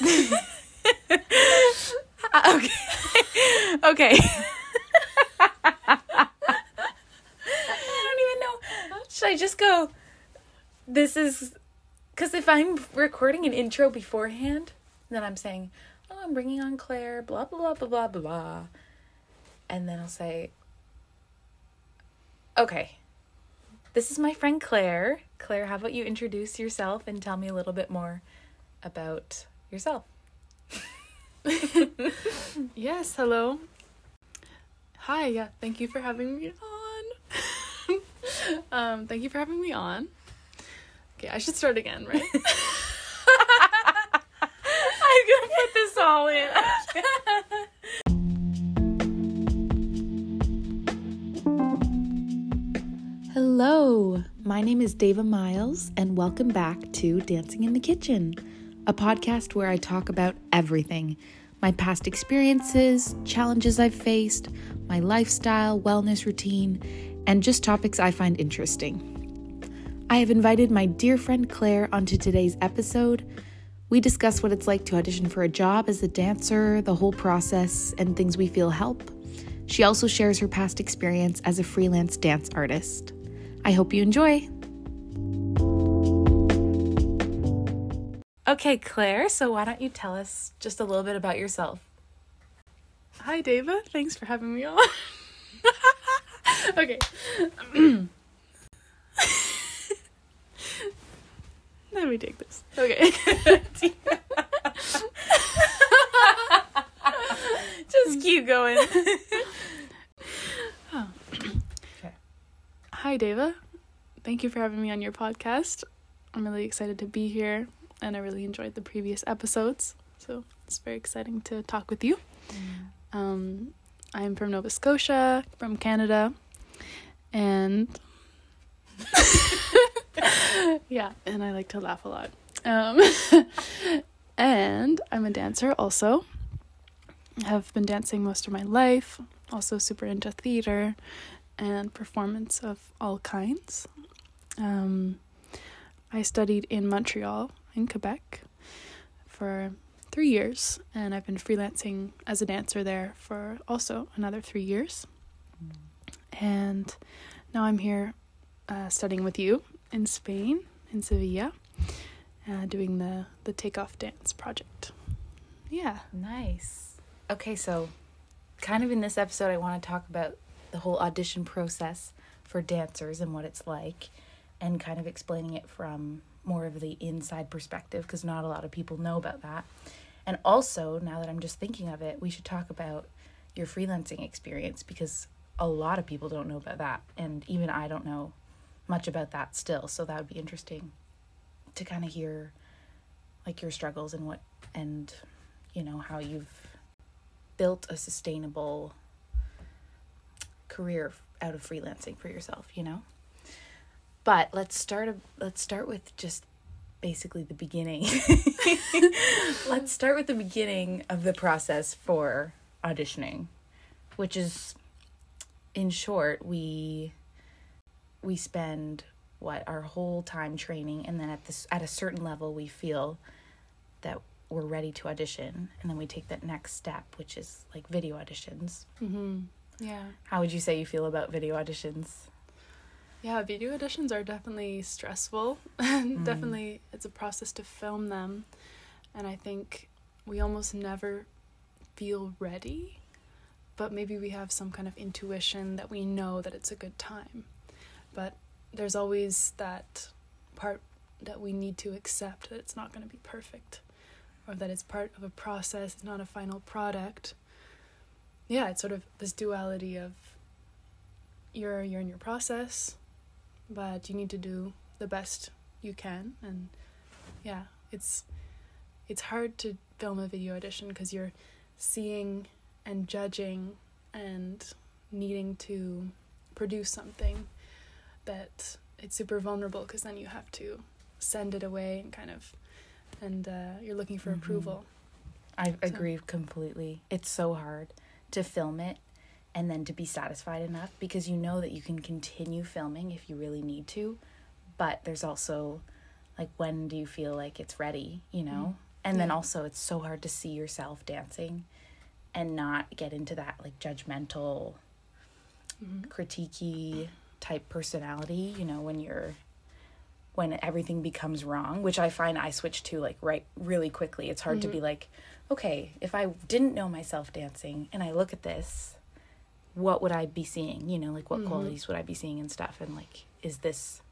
okay. okay. I don't even know. Should I just go? This is because if I'm recording an intro beforehand, then I'm saying, "Oh, I'm bringing on Claire," blah blah blah blah blah and then I'll say, "Okay, this is my friend Claire. Claire, how about you introduce yourself and tell me a little bit more about yourself?" Yes, hello. Hi, yeah, thank you for having me on. um, thank you for having me on. Okay, I should start again, right? I'm gonna put this all in. Hello, my name is Dava Miles, and welcome back to Dancing in the Kitchen, a podcast where I talk about everything my past experiences, challenges I've faced, my lifestyle, wellness routine, and just topics I find interesting. I have invited my dear friend Claire onto today's episode. We discuss what it's like to audition for a job as a dancer, the whole process, and things we feel help. She also shares her past experience as a freelance dance artist. I hope you enjoy. Okay, Claire, so why don't you tell us just a little bit about yourself? Hi, Dava. Thanks for having me on. okay. Let me take this. Okay. Just keep going. Oh. Hi, Dava. Thank you for having me on your podcast. I'm really excited to be here, and I really enjoyed the previous episodes. So it's very exciting to talk with you. Um, I'm from Nova Scotia, from Canada, and yeah, and I like to laugh a lot. Um, and I'm a dancer also. Have been dancing most of my life. Also super into theater and performance of all kinds. Um, I studied in Montreal, in Quebec, for three years, and I've been freelancing as a dancer there for also another three years. And now I'm here uh, studying with you in Spain, in Sevilla, uh, doing the, the Takeoff Dance project. Yeah. Nice. Okay, so kind of in this episode, I want to talk about the whole audition process for dancers and what it's like, and kind of explaining it from more of the inside perspective because not a lot of people know about that. And also, now that I'm just thinking of it, we should talk about your freelancing experience because a lot of people don't know about that. And even I don't know much about that still. So that would be interesting to kind of hear like your struggles and what, and you know, how you've built a sustainable career out of freelancing for yourself, you know? But let's start a, let's start with just basically the beginning. let's start with the beginning of the process for auditioning, which is in short, we we spend what our whole time training and then at this at a certain level we feel that we're ready to audition and then we take that next step which is like video auditions Mm-hmm. Yeah. how would you say you feel about video auditions Yeah, video auditions are definitely stressful. Mm-hmm. definitely, it's a process to film them. And I think we almost never feel ready, but maybe we have some kind of intuition that we know that it's a good time. But there's always that part that we need to accept that it's not going to be perfect or that it's part of a process, it's not a final product. Yeah, it's sort of this duality of you're you're in your process but you need to do the best you can. And yeah it's it's hard to film a video audition because you're seeing and judging and needing to produce something that it's super vulnerable because then you have to send it away and kind of and uh, you're looking for Mhm. approval. I agree completely. It's so hard to film it and then to be satisfied enough because you know that you can continue filming if you really need to but there's also like when do you feel like it's ready you know And then also it's so hard to see yourself dancing and not get into that like judgmental Mhm. critiquey type personality, you know, when you're when everything becomes wrong, which I find I switch to like right really quickly. It's hard to Mhm. be like, okay, if I didn't know myself dancing and I look at this, what would I be seeing? You know, like what Mhm. qualities would I be seeing and stuff and like is this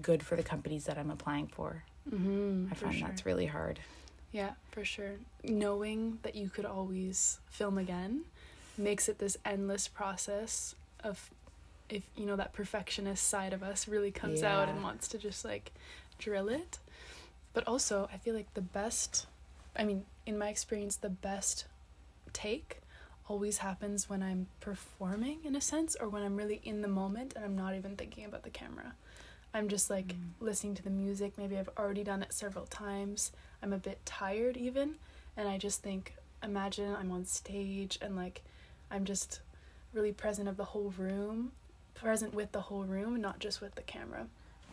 good for the companies that I'm applying for? Mm-hmm, I find that's really hard. Yeah, for sure. Knowing that you could always film again makes it this endless process of if you know that perfectionist side of us really comes out and wants to just like drill it. But also, I feel like the best I mean, in my experience, the best take always happens when I'm performing in a sense or when I'm really in the moment and I'm not even thinking about the camera. I'm just like Mm. listening to the music. Maybe I've already done it several times. I'm a bit tired even. And I just think, imagine I'm on stage and like I'm just really present of the whole room, present with the whole room, not just with the camera.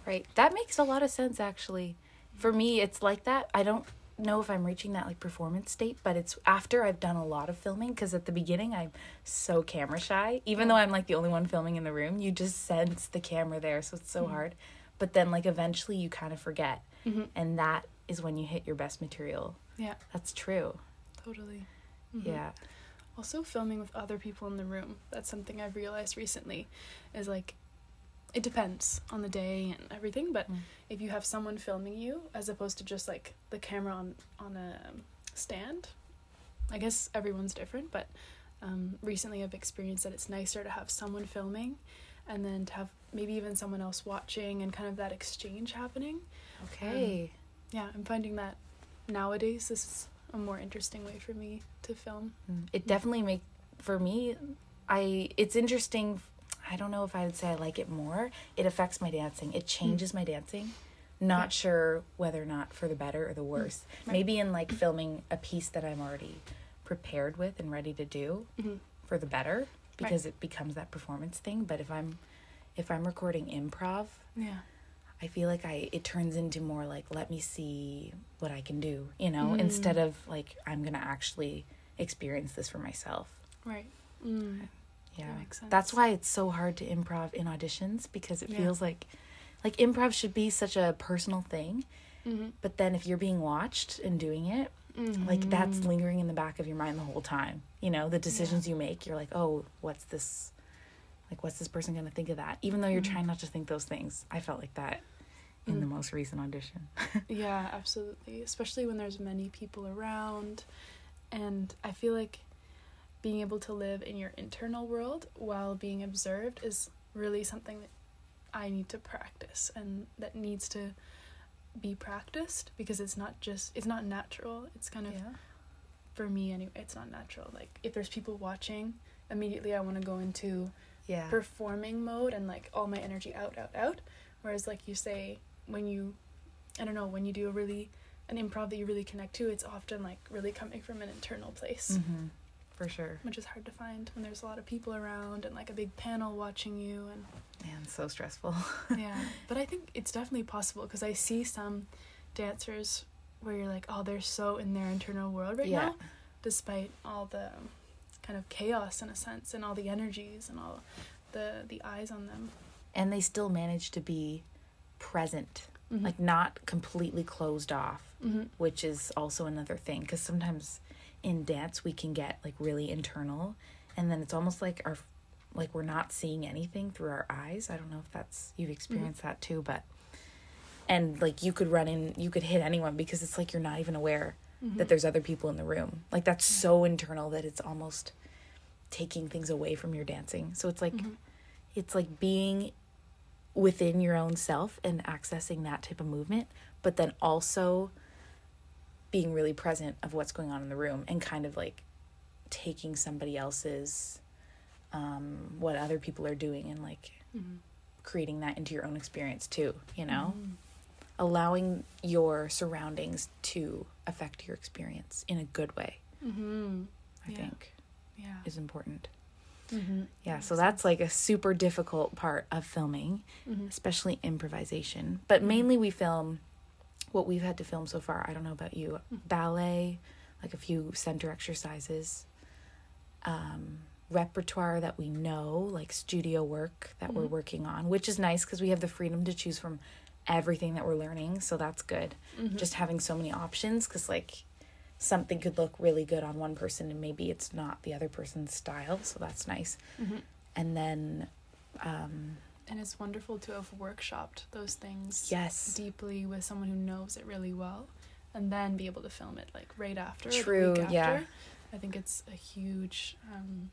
Right. That makes a lot of sense actually. For me, it's like that. I don't know if I'm reaching that like performance state, but it's after I've done a lot of filming because at the beginning I'm so camera shy. Even though I'm like the only one filming in the room, you just sense the camera there, so it's so Mhm. hard. But then like eventually you kind of forget, Mm-hmm. and that is when you hit your best material. Yeah, That's true. totally. Mhm. Yeah. Also, filming with other people in the room. That's something I've realized recently. Is like, it depends on the day and everything. But Mm. if you have someone filming you, as opposed to just like the camera on on a um, stand, I guess everyone's different. But um, recently, I've experienced that it's nicer to have someone filming, and then to have maybe even someone else watching, and kind of that exchange happening. Okay. Yeah, I'm finding that nowadays this is a more interesting way for me to film. Mm. It definitely make for me I it's interesting I don't know if I would say I like it more. It affects my dancing. It changes my dancing. Not sure whether or not for the better or the worse. Right. Maybe in like filming a piece that I'm already prepared with and ready to do Mhm. for the better because it becomes that performance thing, but if I'm if I'm recording improv, Yeah. I feel like I it turns into more like let me see what I can do, you know, Mm. instead of like I'm going to actually experience this for myself. Right. Mm. Yeah. makes That's why it's so hard to improv in auditions because it Yeah. feels like like improv should be such a personal thing, Mm-hmm. but then if you're being watched and doing it, like that's lingering in the back of your mind the whole time. You know, the decisions you make, you're like, "Oh, what's this like what's this person going to think of that?" Even though you're Mhm. trying not to think those things. I felt like that in the Mm. most recent audition. Yeah, absolutely. Especially when there's many people around. And I feel like being able to live in your internal world while being observed is really something that I need to practice and that needs to be practiced because it's not just it's not natural. It's kind of for me anyway, it's not natural. Like if there's people watching, immediately I want to go into Yeah. performing mode and like all my energy out out out whereas like you say when you i don't know when you do a really an improv that you really connect to it's often like really coming from an internal place Mhm. For sure. which is hard to find when there's a lot of people around and like a big panel watching you and Man, so stressful. yeah but i think it's definitely possible because i see some dancers where you're like oh they're so in their internal world right Yeah. now despite all the kind of chaos in a sense and all the energies and all the the eyes on them and they still manage to be present, Mhm. like not completely closed off. hmm which is also another thing because sometimes in dance we can get like really internal. And then it's almost like our like we're not seeing anything through our eyes. I don't know if that's you've experienced that too but and like you could run in you could hit anyone because it's like you're not even aware Mm-hmm. that there's other people in the room. Like that's so internal that it's almost taking things away from your dancing. So it's like Mhm. it's like being within your own self and accessing that type of movement but then also being really present of what's going on in the room and kind of like taking somebody else's um what other people are doing and like Mhm. creating that into your own experience too you know Mhm. allowing your surroundings to affect your experience in a good way Mhm. i Yeah. think Yeah. is important Mm-hmm. yeah so that's like a super difficult part of filming Mm-hmm. especially improvisation. But mainly we film what we've had to film so far, I don't know about you, ballet, like a few center exercises, um, repertoire that we know, like studio work that we're working on, which is nice because we have the freedom to choose from everything that we're learning. So that's good. Just having so many options because, like, something could look really good on one person and maybe it's not the other person's style. So that's nice. And then, um, And it's wonderful to have workshopped those things yes. deeply with someone who knows it really well and then be able to film it like right after or True, the week yeah. I think it's a huge um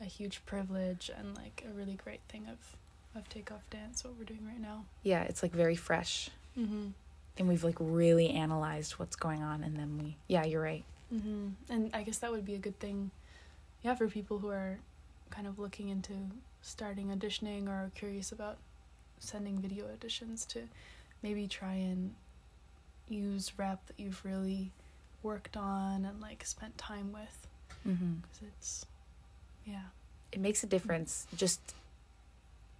a huge privilege and like a really great thing of of takeoff dance what we're doing right now. Yeah, it's like very fresh. Mhm. And we've like really analyzed what's going on. And then we, yeah, you're right. hmm And I guess that would be a good thing, yeah, for people who are kind of looking into starting auditioning or are curious about sending video auditions to maybe try and use rep that you've really worked on and like spent time with Mm-hmm. because it's, yeah. It makes a difference. Just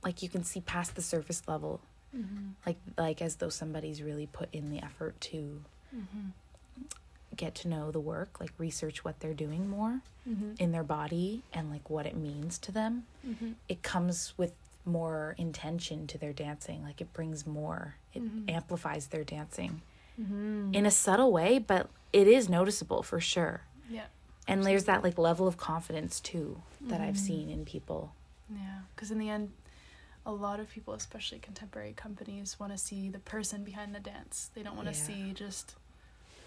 like you can see past the surface level, Mm-hmm. like like as though somebody's really put in the effort to Mm-hmm. Get to know the work, like research what they're doing more Mm-hmm. in their body and like what it means to them. Mm-hmm. It comes with more intention to their dancing. Like it brings more. It Mhm. amplifies their dancing Mm-hmm. in a subtle way, but it is noticeable for sure. yeah. And there's that like level of confidence too that I've Mhm. seen in people. Yeah, because in the end, a lot of people, especially contemporary companies, want to see the person behind the dance. They don't want to Yeah. see just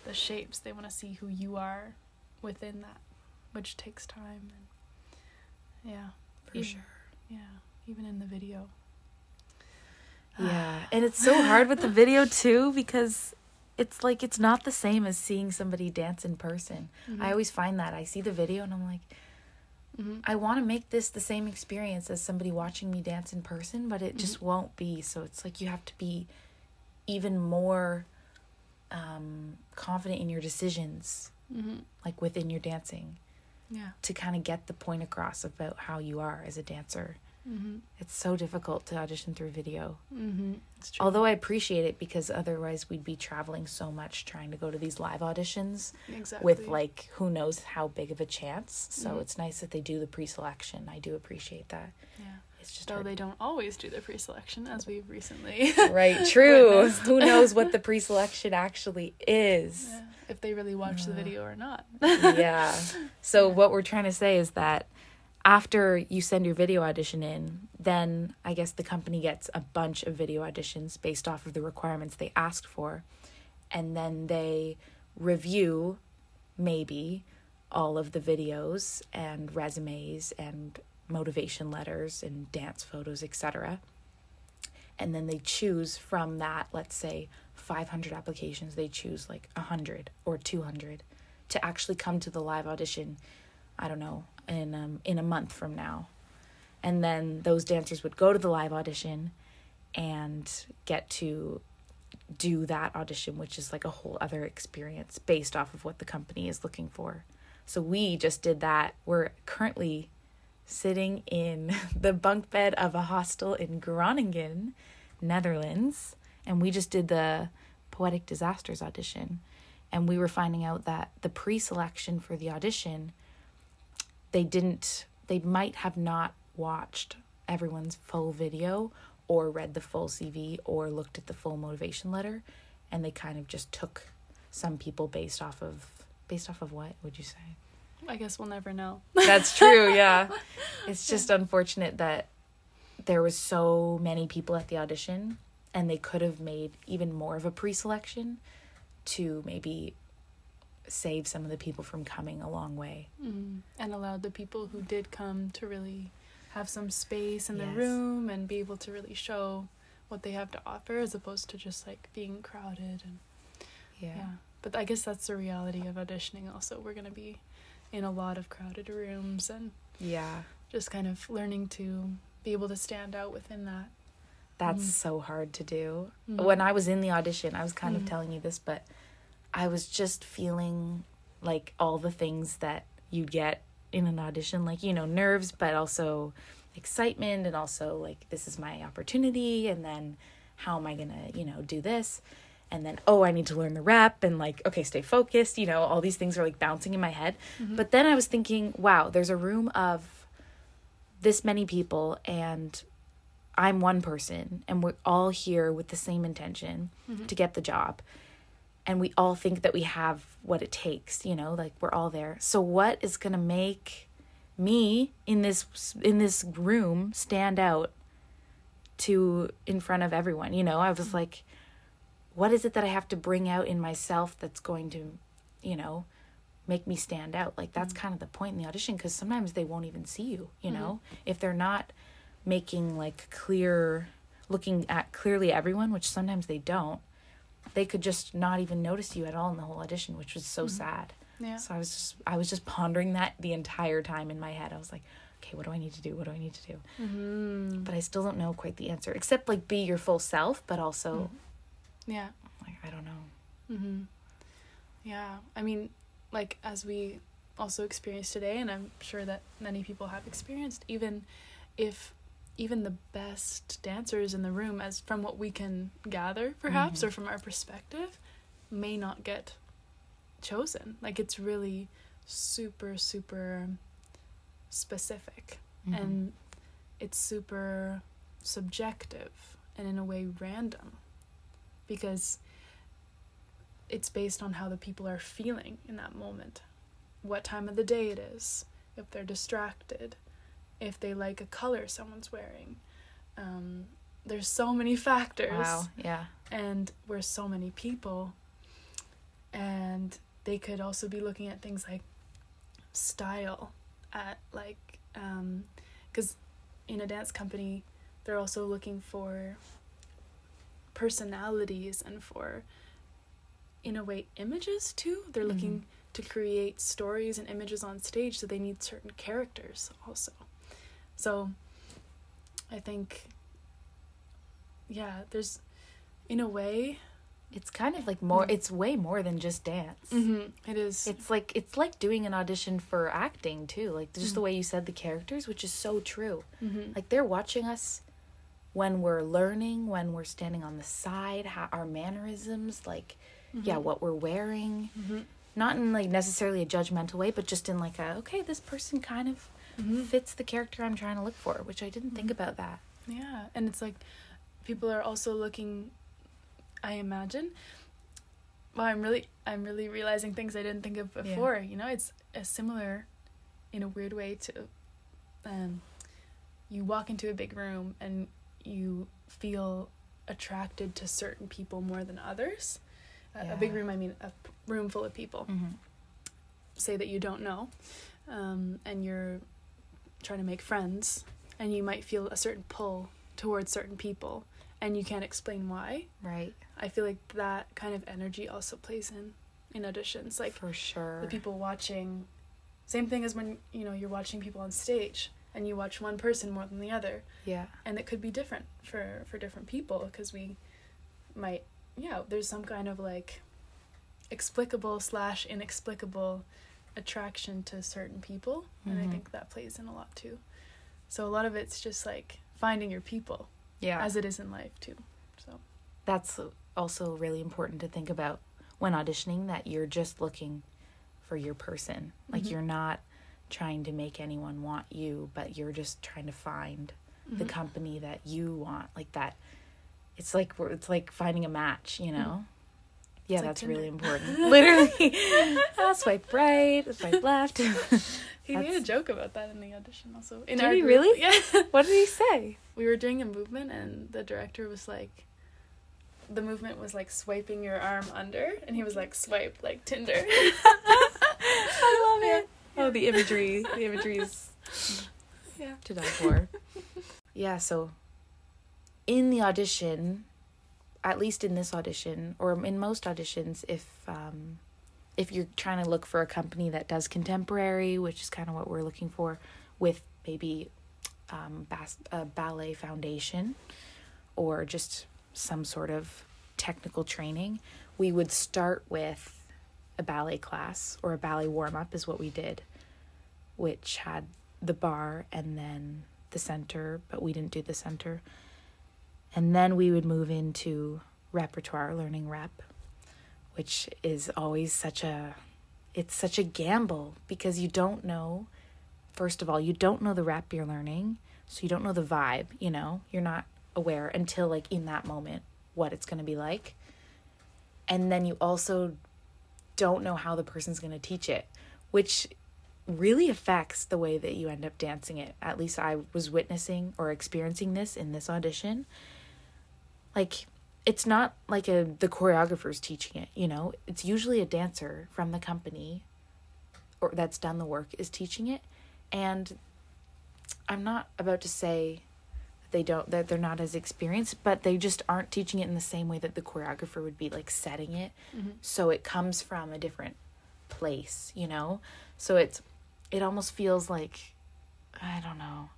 the shapes. They want to see who you are within that, which takes time. And yeah, For even- sure. Yeah, even in the video. Yeah, and it's so hard with the video too because it's like it's not the same as seeing somebody dance in person. I always find that I see the video and I'm like, Mhm. I want to make this the same experience as somebody watching me dance in person, but it just won't be. So it's like you have to be even more um, confident in your decisions, Mhm. like within your dancing, Yeah. to kind of get the point across about how you are as a dancer. Mm-hmm. It's so difficult to audition through video. Mm-hmm. It's true. Although I appreciate it because otherwise we'd be traveling so much trying to go to these live auditions exactly. with like who knows how big of a chance. So Mhm. it's nice that they do the pre-selection. I do appreciate that. yeah. It's just Though hard. they don't always do the pre-selection, as we've recently. right, true. who knows what the pre-selection actually is? yeah, if they really watch the video or not. yeah. So what we're trying to say is that after you send your video audition in, then I guess the company gets a bunch of video auditions based off of the requirements they asked for, and then they review maybe all of the videos and resumes and motivation letters and dance photos, etc. And then they choose from that, let's say 500 applications, they choose like 100 or 200 to actually come to the live audition i don't know in um, in a month from now. And then those dancers would go to the live audition and get to do that audition which is like a whole other experience based off of what the company is looking for. So we just did that. We're currently sitting in the bunk bed of a hostel in groningen netherlands and we just did the poetic disasters audition. And we were finding out that the pre-selection for the audition they didn't they might have not watched everyone's full video or read the full CV or looked at the full motivation letter. And they kind of just took some people based off of based off of what would you say I guess we'll never know. that's true yeah it's just unfortunate that there was so many people at the audition and they could have made even more of a pre-selection to maybe save some of the people from coming a long way Mm. And allowed the people who did come to really have some space in Yes. the room and be able to really show what they have to offer as opposed to just like being crowded and yeah, yeah. But I guess that's the reality of auditioning also. We're going to be in a lot of crowded rooms and yeah. just kind of learning to be able to stand out within that. That's Mhm. so hard to do. Mhm. When I was in the audition, I was kind Mhm. of telling you this, but I was just feeling like all the things that you get in an audition, like, you know, nerves, but also excitement, and also like, this is my opportunity, and then how am I gonna, you know, do this? And then oh i need to learn the rep and like okay stay focused you know all these things are like bouncing in my head. Mm-hmm. But then i was thinking wow there's a room of this many people and i'm one person and we're all here with the same intention mm-hmm. to get the job. And we all think that we have what it takes you know like we're all there. So what is going to make me in this in this room stand out to in front of everyone? You know i was mm-hmm. like what is it that i have to bring out in myself that's going to you know make me stand out? Like that's mm-hmm. kind of the point in the audition because sometimes they won't even see you you know? Mm-hmm. If they're not making like clear looking at clearly everyone which sometimes they don't they could just not even notice you at all in the whole audition which was so mm-hmm. sad. Yeah. so i was just i was just pondering that the entire time in my head. I was like okay what do i need to do? What do i need to do? Mm-hmm. but i still don't know quite the answer except like be your full self but also Yeah. like i don't know Mm-hmm. Yeah. I mean, like as we also experienced today, and I'm sure that many people have experienced, even if even the best dancers in the room, as from what we can gather, perhaps, or from our perspective, may not get chosen. Like it's really super, super specific, Mm-hmm. and it's super subjective, and in a way random, because it's based on how the people are feeling in that moment. What time of the day it is, if they're distracted, if they like a color someone's wearing. Um, there's so many factors. wow yeah And we're so many people. And they could also be looking at things like style, at like, because in a dance company, they're also looking for personalities and for in a way images too. They're mm-hmm. looking to create stories and images on stage so they need certain characters also. So i think yeah there's in a way it's kind of like more mm. it's way more than just dance. Mm-hmm. It is. It's like it's like doing an audition for acting too like just mm. the way you said the characters which is so true. Mhm. like they're watching us when we're learning when we're standing on the side how our mannerisms like yeah what we're wearing Mhm. not in like necessarily a judgmental way but just in like a okay this person kind of Mhm. fits the character i'm trying to look for which i didn't think about that Yeah, and it's like people are also looking I imagine well I'm really I'm really realizing things I didn't think of Yeah. before, you know, it's a similar in a weird way to um you walk into a big room and you feel attracted to certain people more than others. A- A big room, I mean a room full of people. Mm-hmm. say that you don't know um, and you're trying to make friends and you might feel a certain pull towards certain people and you can't explain why. Right. I feel like that kind of energy also plays in in auditions. Like for sure. the people watching same thing as when you know you're watching people on stage and you watch one person more than the other. Yeah. And it could be different for for different people because we might yeah there's some kind of like explicable slash inexplicable attraction to certain people and i Mhm. think that plays in a lot too. So a lot of it's just like finding your people yeah. as it is in life too so. That's also really important to think about when auditioning that you're just looking for your person. Like Mhm. you're not trying to make anyone want you but you're just trying to find the Mhm. company that you want like that it's like it's like finding a match you know? Yeah Mm-hmm. like that's really important. Literally. Ah, swipe right swipe left. He made a joke about that in the audition also. In Did he group. really? yeah. What did he say? We were doing a movement and the director was like the movement was like swiping your arm under and he was like swipe like tinder. I love it oh the imagery the imagery is yeah to die for. yeah, so in the audition, at least in this audition, or in most auditions, if um, if you're trying to look for a company that does contemporary, which is kind of what we're looking for, with maybe um, bas- a ballet foundation or just some sort of technical training, we would start with a ballet class or a ballet warm up, is what we did, which had the bar and then the center, but we didn't do the center. And then we would move into repertoire, learning rep, which is always such a it's such a gamble because you don't know first of all, you don't know the rep you're learning, so you don't know the vibe, you know. You're not aware until like in that moment what it's going to be like. And then you also don't know how the person's going to teach it, which really affects the way that you end up dancing it. At least I was witnessing or experiencing this in this audition. Like it's not like a the choreographer's teaching it, you know. It's usually a dancer from the company or that's done the work is teaching it. And I'm not about to say they don't that they're not as experienced, but they just aren't teaching it in the same way that the choreographer would be like setting it. Mm-hmm. So it comes from a different place, you know? So it's it almost feels like I don't know.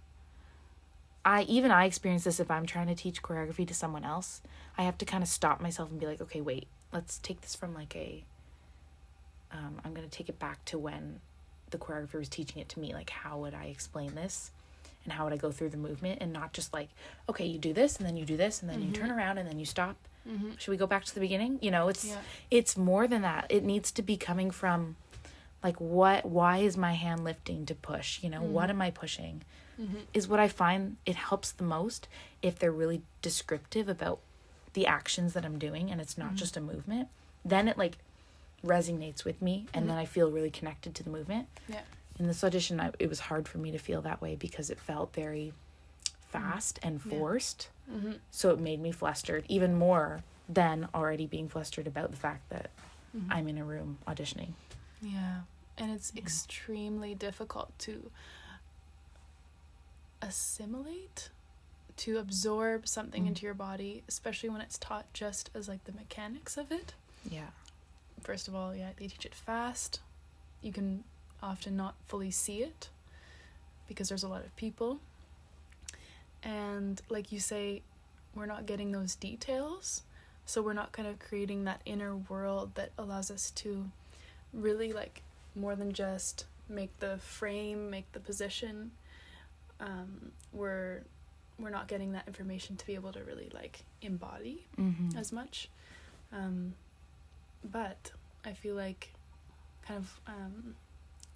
I even I experience this if I'm trying to teach choreography to someone else. I have to kind of stop myself and be like, okay, wait, let's take this from like a. Um, I'm gonna take it back to when the choreographer was teaching it to me. Like, how would I explain this, and how would I go through the movement, and not just like, okay, you do this, and then you do this, and then you turn mm-hmm. around, and then you stop. Mm-hmm. Should we go back to the beginning? You know, it's Yeah. it's more than that. It needs to be coming from, like, what? Why is my hand lifting to push? You know, what mm-hmm. am I pushing? Mm-hmm. is what I find it helps the most if they're really descriptive about the actions that I'm doing and it's not just a movement. Then it like resonates with me and then I feel really connected to the movement. Yeah. In this audition, I, it was hard for me to feel that way because it felt very fast and Yeah. forced. Mm-hmm. So it made me flustered even more than already being flustered about the fact that Mm-hmm. I'm in a room auditioning. Yeah. And it's extremely difficult to assimilate, to absorb something Mm. into your body, especially when it's taught just as like the mechanics of it. Yeah. First of all, yeah, they teach it fast. You can often not fully see it because there's a lot of people. And like you say, we're not getting those details. So we're not kind of creating that inner world that allows us to really like more than just make the frame, make the position. Um, we're we're not getting that information to be able to really like embody Mm-hmm. as much. Um, but I feel like kind of um,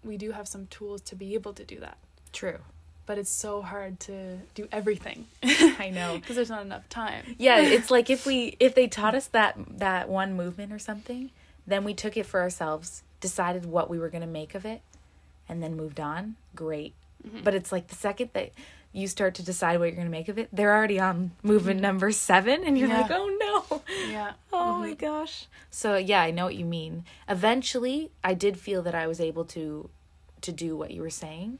we do have some tools to be able to do that. True. But it's so hard to do everything I know. because there's not enough time. yeah it's like if we if they taught us that that one movement or something then we took it for ourselves decided what we were going to make of it and then moved on great mm-hmm. but it's like the second that you start to decide what you're going to make of it they're already on movement mm-hmm. number seven and you're Yeah. like oh no. Yeah. oh my mm-hmm. gosh. So yeah i know what you mean. Eventually i did feel that i was able to to do what you were saying.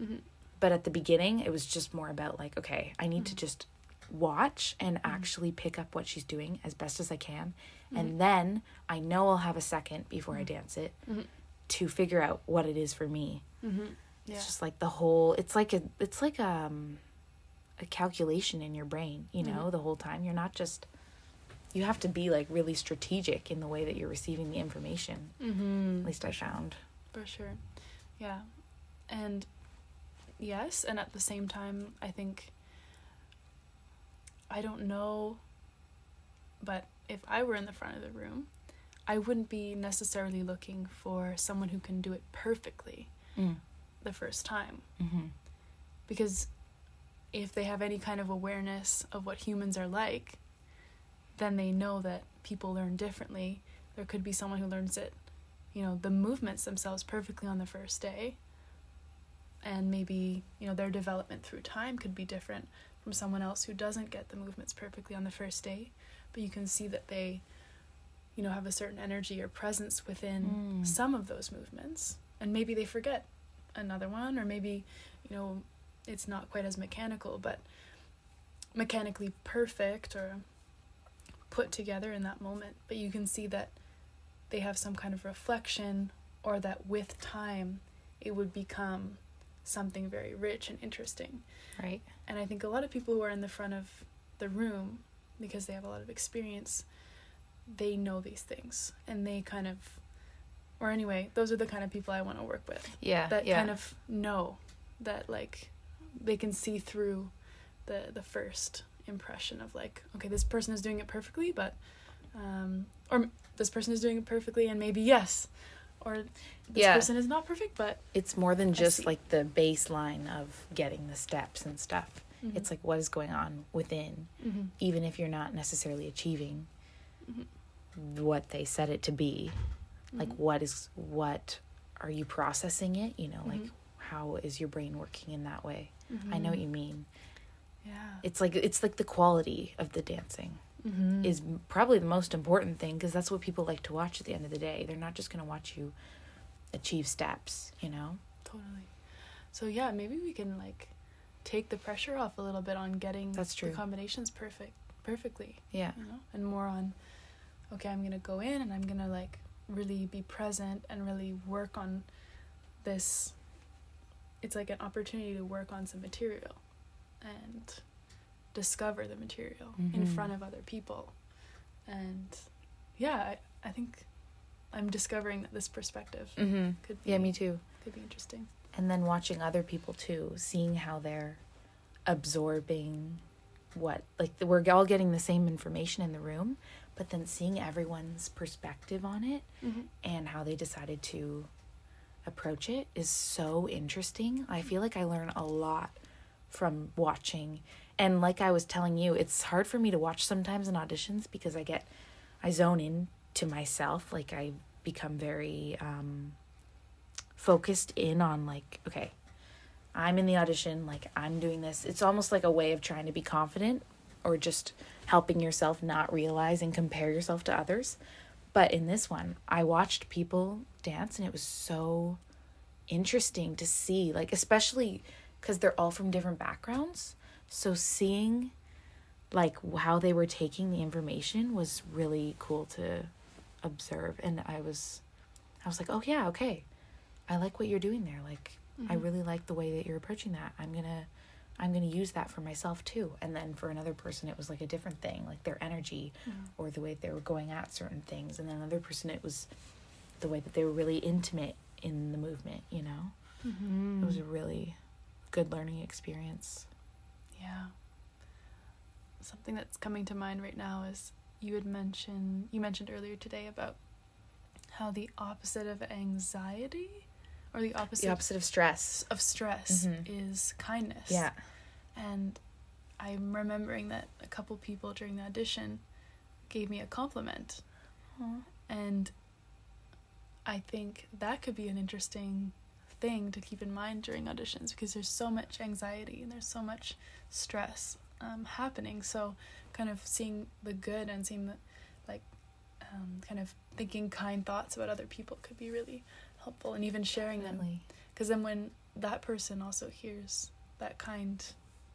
Mhm. but at the beginning it was just more about like okay i need to mm-hmm. just watch and actually pick up what she's doing as best as i can. And then i know i'll have a second before i dance it to figure out what it is for me. Mm-hmm. Yeah. it's just like the whole it's like a it's like um a calculation in your brain you know the whole time you're not just you have to be like really strategic in the way that you're receiving the information Mm-hmm. at least i found For sure. Yeah. And yes, and at the same time, I think I don't know, but if I were in the front of the room, I wouldn't be necessarily looking for someone who can do it perfectly mm. The first time. mm-hmm. Because if they have any kind of awareness of what humans are like, then they know that people learn differently. There could be someone who learns it, you know, the movements themselves perfectly on the first day. And maybe, you know, their development through time could be different from someone else who doesn't get the movements perfectly on the first day. But you can see that they, you know, have a certain energy or presence within Mm. some of those movements. And maybe they forget another one, or maybe, you know, it's not quite as mechanical, but mechanically perfect or put together in that moment. But you can see that they have some kind of reflection, or that with time it would become something very rich and interesting. right And I think a lot of people who are in the front of the room, because they have a lot of experience, they know these things and they kind of, or anyway, those are the kind of people I want to work with yeah that yeah kind of know that like they can see through the the first impression of like okay this person is doing it perfectly but um, or this person is doing it perfectly and maybe yes or this Yeah. person is not perfect but It's more than just like the baseline of getting the steps and stuff. Mhm. It's like what is going on within, Mhm. even if you're not necessarily achieving Mhm. what they said it to be. Like Mhm. what is what are you processing it? You know, like Mhm. how is your brain working in that way? I know what you mean. yeah It's like it's like the quality of the dancing Mhm. is probably the most important thing because that's what people like to watch at the end of the day. They're not just going to watch you achieve steps, you know? totally so yeah maybe we can like take the pressure off a little bit on getting That's true. the combinations perfect perfectly Yeah. you know and more on okay i'm gonna go in and i'm gonna like really be present and really work on this it's like an opportunity to work on some material and discover the material in Mhm. front of other people and yeah I, I think i'm discovering that this perspective Mm-hmm. could be Yeah, me too. could be interesting And then watching other people too, seeing how they're absorbing what, like, we're all getting the same information in the room, but then seeing everyone's perspective on it mm-hmm. and how they decided to approach it is so interesting. I feel like I learn a lot from watching. And like I was telling you, it's hard for me to watch sometimes in auditions because I get I zone in to myself, like I become very um focused in on like okay, I'm in the audition, like I'm doing this. It's almost like a way of trying to be confident or just helping yourself not realize and compare yourself to others. But in this one, I watched people dance and it was so interesting to see, like, especially because they're all from different backgrounds. So seeing like how they were taking the information was really cool to observe. And I was, I was like, oh yeah, okay. I like what you're doing there. Like, I Mhm. really like the way that you're approaching that. I'm gonna, I'm gonna use that for myself too. And then for another person, it was like a different thing, like their energy Mhm. or the way they were going at certain things and then another person it was the way that they were really intimate in the movement you know Mhm. it was a really good learning experience Yeah. Something that's coming to mind right now is you had mentioned you mentioned earlier today about how the opposite of anxiety or the opposite, the opposite of stress of stress Mhm. is kindness. yeah And I'm remembering that a couple people during the audition gave me a compliment and I think that could be an interesting thing to keep in mind during auditions because there's so much anxiety and there's so much stress um, happening. So, kind of seeing the good and seeing the, like, um, kind of thinking kind thoughts about other people could be really helpful and even sharing them. Because then when that person also hears that kind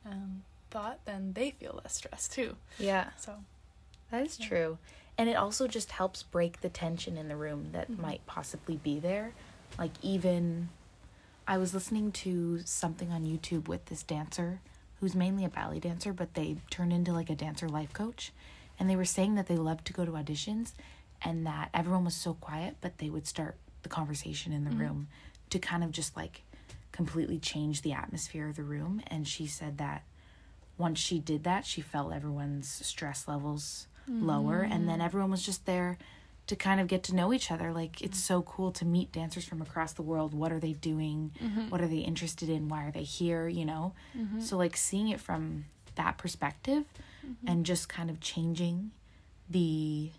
um, thought, then they feel less stressed too. yeah So, that is Yeah. true and it also just helps break the tension in the room that Mhm. might possibly be there like even i was listening to something on youtube with this dancer who's mainly a ballet dancer but they turned into like a dancer life coach and they were saying that they loved to go to auditions and that everyone was so quiet but they would start the conversation in the Mhm. room to kind of just like completely change the atmosphere of the room. And she said that once she did that she felt everyone's stress levels lower. And then everyone was just there to kind of get to know each other. Like it's so cool to meet dancers from across the world. What are they doing? Mhm. what are they interested in? Why are they here? You know? Mhm. so like seeing it from that perspective Mhm. and just kind of changing the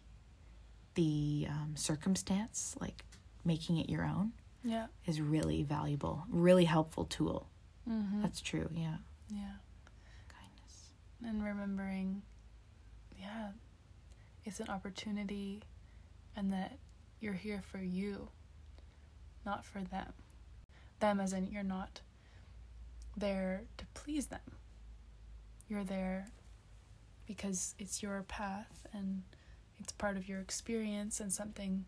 the um, circumstance like making it your own yeah. is really valuable really helpful tool Mm-hmm. that's true yeah yeah. kindness and remembering yeah it's an opportunity and that you're here for you not for them them as in you're not there to please them you're there because it's your path and it's part of your experience and something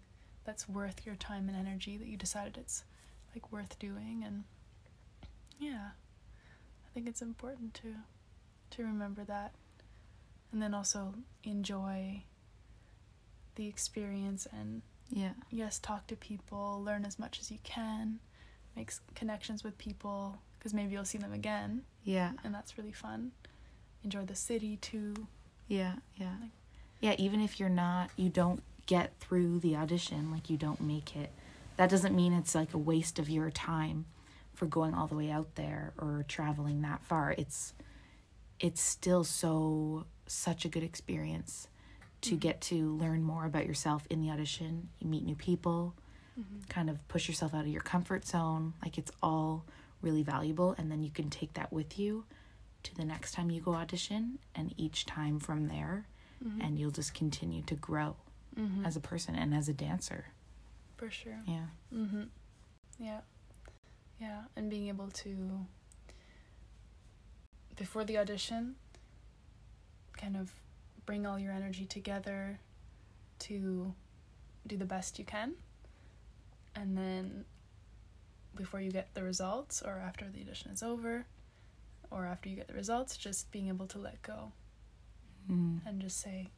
that's worth your time and energy that you decided it's like worth doing and yeah. I think it's important to to remember that. And then also enjoy the experience and yeah. yes talk to people learn as much as you can make connections with people because maybe you'll see them again. Yeah. And that's really fun. Enjoy the city too. Yeah yeah. Like- Yeah, even if you're not, you don't get through the audition, like you don't make it, that doesn't mean it's like a waste of your time for going all the way out there or traveling that far. It's it's still so such a good experience to Mm-hmm. get to learn more about yourself in the audition. You meet new people, Mm-hmm. kind of push yourself out of your comfort zone. Like it's all really valuable and then you can take that with you to the next time you go audition and each time from there Mm-hmm. and you'll just continue to grow as a person and as a dancer. For sure. Yeah. Mm-hmm. Yeah. Yeah. And being able to, before the audition, kind of bring all your energy together to do the best you can. And then before you get the results, or after the audition is over, or after you get the results, just being able to let go Mm. and just say,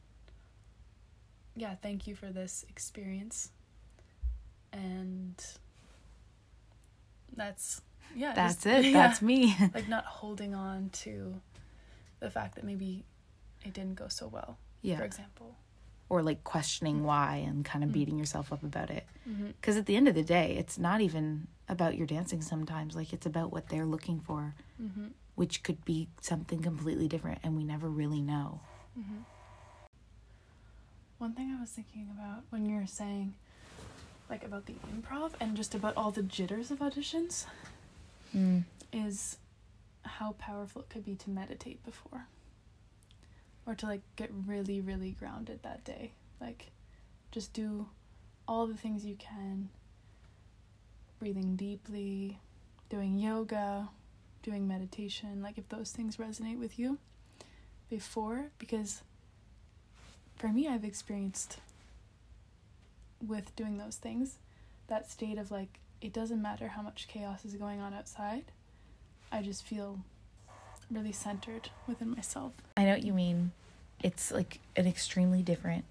yeah, thank you for this experience. And that's, yeah. That's just- it. yeah. That's me. like not holding on to the fact that maybe it didn't go so well, Yeah. for example. Or like questioning why and kind of Mm. beating yourself up about it. Mm-hmm. Because at the end of the day, it's not even about your dancing sometimes. Like it's about what they're looking for, Mm-hmm. which could be something completely different and we never really know. One thing I was thinking about when you were saying, like, about the improv and just about all the jitters of auditions Mm. is how powerful it could be to meditate before. Or to like get really really grounded that day. Like just do all the things you can. Breathing deeply doing yoga doing meditation like if those things resonate with you before because for me I've experienced with doing those things that state of like it doesn't matter how much chaos is going on outside I just feel really centered within myself. I know what you mean. It's like an extremely different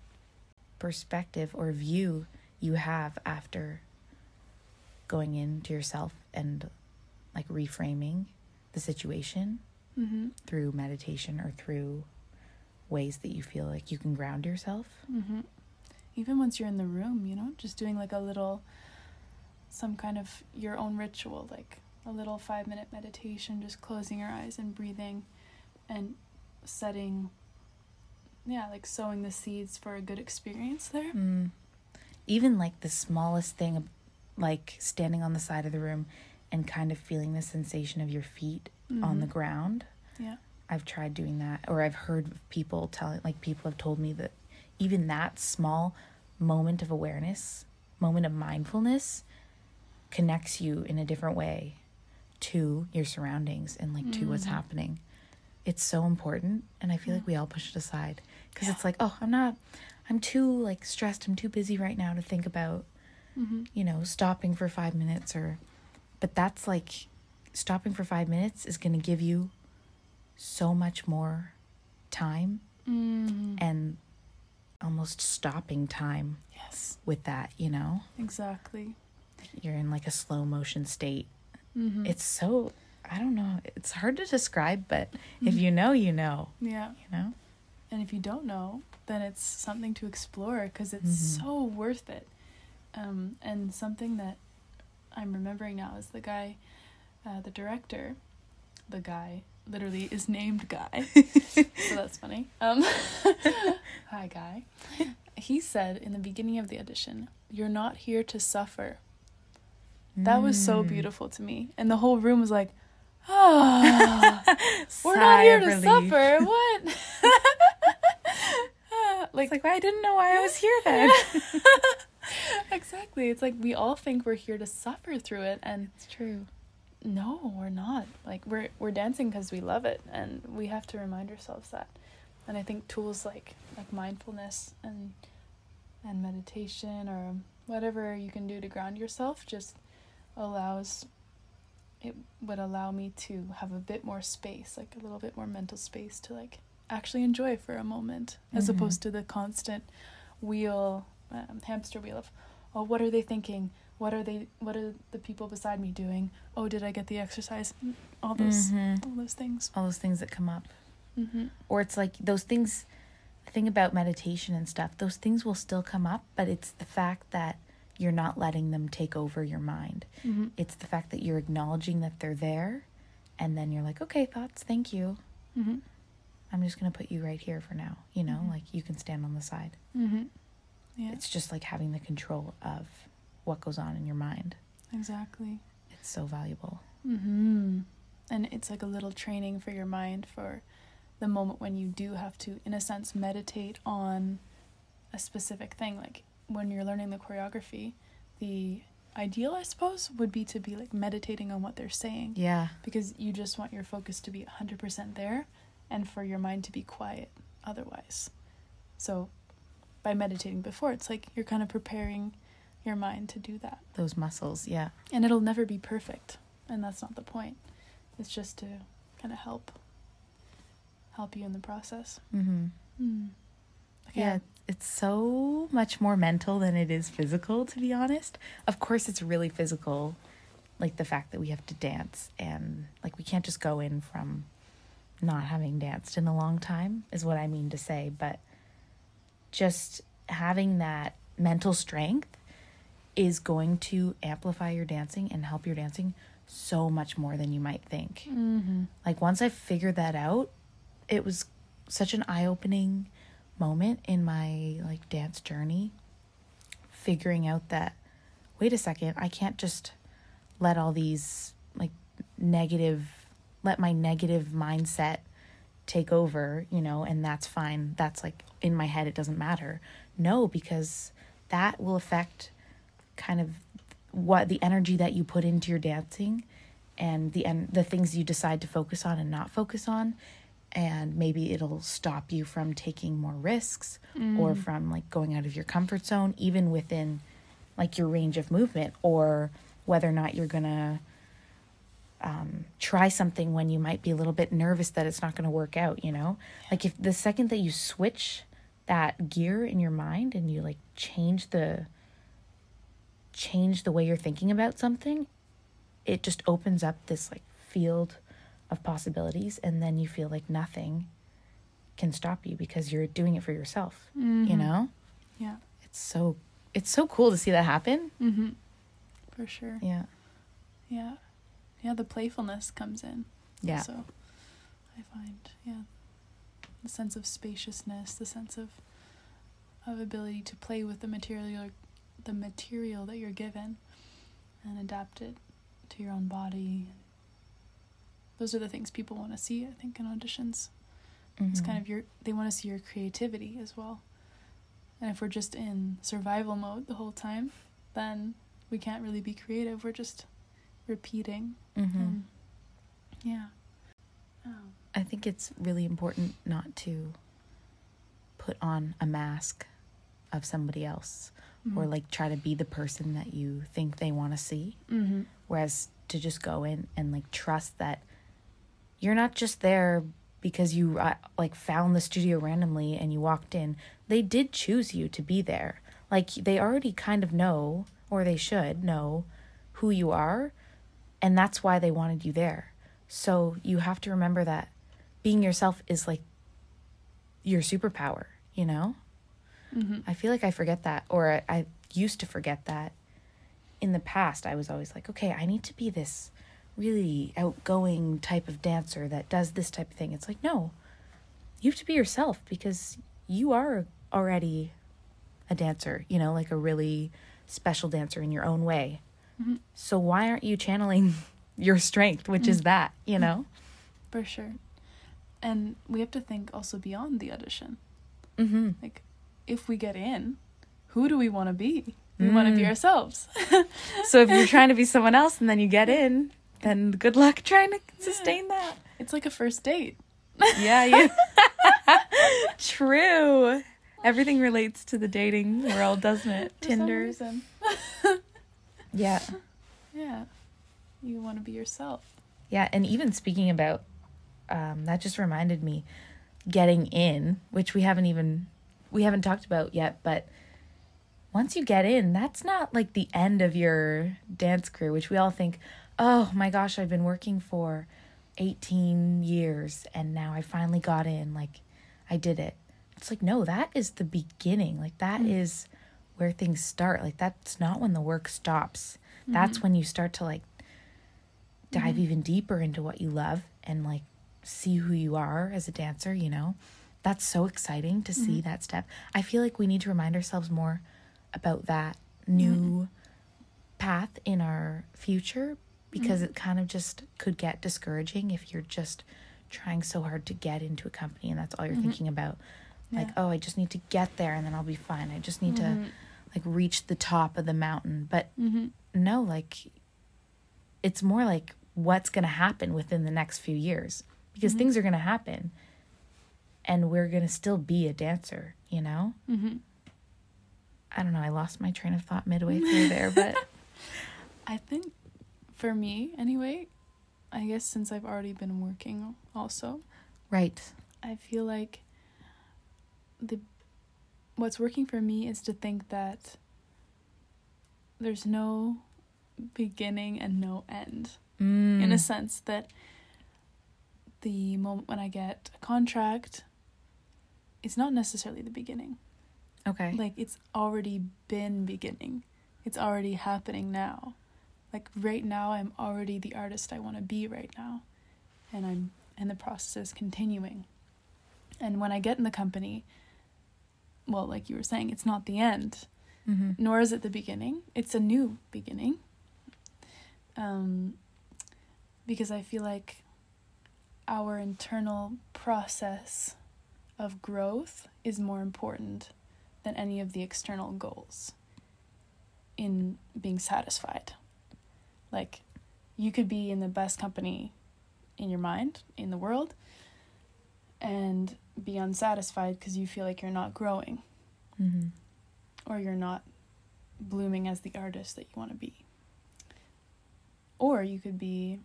perspective or view you have after going into yourself and like reframing the situation Mm-hmm. through meditation or through ways that you feel like you can ground yourself. Mm-hmm. Even once you're in the room, you know, just doing like a little, some kind of your own ritual, like a little five minute meditation, just closing your eyes and breathing and setting, yeah, like sowing the seeds for a good experience there. Mm. Even like the smallest thing, like standing on the side of the room and kind of feeling the sensation of your feet on the Mhm. ground. Yeah. I've tried doing that, or I've heard people telling, like, people have told me that even that small moment of awareness, moment of mindfulness, connects you in a different way to your surroundings and, like, to what's Mhm. happening. It's so important. And I feel Yeah. like we all push it aside because Yeah. it's like, oh, I'm not, I'm too, like, stressed. I'm too busy right now to think about Mm-hmm. you know, stopping for five minutes or, but that's like, stopping for five minutes is going to give you so much more time Mm-hmm. and almost stopping time Yes, with that, you know? exactly. You're in like a slow motion state. Mm-hmm. It's so, I don't know, it's hard to describe, but if Mhm. you know, you know, yeah. you know? And if you don't know, then it's something to explore because it's Mhm. so worth it. Um, and something that I'm remembering now is the guy, uh, the director, the guy literally is named Guy. so that's funny. Um, hi, Guy. He said in the beginning of the audition, You're not here to suffer. That was so Mm. beautiful to me. And the whole room was like, Oh, We're not here to relief. suffer. What? Like, like, I didn't know why I was here then. exactly. It's like we all think we're here to suffer through it, and it's true. No, we're not. Like we're we're dancing because we love it, and we have to remind ourselves that. And I think tools like like mindfulness and and meditation or whatever you can do to ground yourself just allows it would allow me to have a bit more space, like a little bit more mental space to like actually enjoy for a moment, as Mhm. opposed to the constant wheel, um, hamster wheel of, oh, what are they thinking? What are they? What are the people beside me doing? Oh, did I get the exercise? Mm, All those, Mhm. all those things. All those things that come up. Mm-hmm. or it's like those things the thing about meditation and stuff, those things will still come up, but it's the fact that you're not letting them take over your mind. Mm-hmm. It's the fact that you're acknowledging that they're there and then you're like, okay, thoughts, thank you. Mm-hmm. I'm just going to put you right here for now. You know, Mhm. like you can stand on the side. Mm-hmm. Yeah, It's just like having the control of what goes on in your mind. exactly. It's so valuable. Mm-hmm. And it's like a little training for your mind for the moment when you do have to, in a sense, meditate on a specific thing. Like when you're learning the choreography, the ideal, I suppose, would be to be like meditating on what they're saying Yeah. because you just want your focus to be 100% there and for your mind to be quiet otherwise. So by meditating before, it's like you're kind of preparing your mind to do that. Those muscles. Yeah. And it'll never be perfect, and that's not the point. It's just to kind of help help you in the process. Mm-hmm. Mm. Yeah, it's so much more mental than it is physical, to be honest. Of course, it's really physical, like the fact that we have to dance and like we can't just go in from not having danced in a long time, is what I mean to say. But just having that mental strength is going to amplify your dancing and help your dancing so much more than you might think Mm-hmm. like once I figured that out, it was such an eye-opening moment in my like dance journey figuring out that wait a second, I can't just let all these like negative let my negative mindset take over, you know, and that's fine. That's like in my head it doesn't matter. No, because that will affect kind of what the energy that you put into your dancing and the and the things you decide to focus on and not focus on. And maybe it'll stop you from taking more risks or from like going out of your comfort zone even within like your range of movement or whether or not you're going to um, try something when you might be a little bit nervous that it's not going to work out, you know? Like if the second that you switch that gear in your mind and you like change the change the way you're thinking about something, it just opens up this like field of possibilities and then you feel like nothing can stop you because you're doing it for yourself, you know? Yeah. It's so it's so cool to see that happen. Mm-hmm. For sure. Yeah. Yeah. Yeah, the playfulness comes in. Yeah. So I find, yeah, the sense of spaciousness, the sense of of ability to play with the material the material that you're given and adapt it to your own body. Those are the things people want to see, I think, in auditions. It's Mhm. kind of your they want to see your creativity as well. And if we're just in survival mode the whole time, then we can't really be creative. We're just repeating. Mhm. And yeah. Um, I think it's really important not to put on a mask of somebody else or mhm. like try to be the person that you think they want to see. Mhm. Whereas to just go in and like trust that you're not just there because you uh, like found the studio randomly and you walked in. They did choose you to be there. Like they already kind of know, or they should know, who you are, and that's why they wanted you there. So you have to remember that being yourself is like your superpower, you know? Mhm. I feel like I forget that, or I, I used to forget that. In the past, I was always like, okay, I need to be this really outgoing type of dancer that does this type of thing. It's like, no, you have to be yourself because you are already a dancer, you know, like a really special dancer in your own way. Mhm. So why aren't you channeling your strength, which is that, you know? For sure. And we have to think also beyond the audition. Mm-hmm. Like, if we get in, who do we want to be? We want to be Mm. ourselves. So if you're trying to be someone else and then you get in, then good luck trying to sustain that. it's like a first date. Yeah, yeah. True. Everything relates to the dating world, doesn't it? For Tinder. Yeah. Yeah. You want to be yourself. Yeah, and even speaking about um that just reminded me getting in, which we haven't even we haven't talked about yet, but once you get in, that's not like the end of your dance career, which we all think, "Oh my gosh, I've been working for 18 years and now I finally got in, like I did it." it's like no that is the beginning like that is Mm. where things start like that's not when the work stops that's Mhm. when you start to like dive Mhm. even deeper into what you love and like see who you are as a dancer you know that's so exciting to see Mhm. that step i feel like we need to remind ourselves more about that new path in our future because Mhm. it kind of just could get discouraging if you're just trying so hard to get into a company and that's all you're Mhm. thinking about like Yeah. oh i just need to get there and then i'll be fine i just need to Mhm. like reach the top of the mountain but no like it's more like what's going to happen within the next few years because things are going to happen and we're going to still be a dancer you know Mhm. i don't know i lost my train of thought midway through there but I think for me anyway, I guess since I've already been working also, right I feel like the what's working for me is to think that there's no beginning and no end. mm. In a sense that the moment when I get a contract, it's not necessarily the beginning. okay Like it's already been beginning. It's already happening now. Like right now I'm already the artist I want to be right now. And I'm and the process is continuing. And when I get in the company, well, like you were saying, it's not the end, mm-hmm. nor is it the beginning. It's a new beginning. Um because I feel like our internal process of growth is more important than any of the external goals in being satisfied. Like, you could be in the best company in your mind, in the world, and be unsatisfied because you feel like you're not growing Mm-hmm. or you're not blooming as the artist that you want to be. Or you could be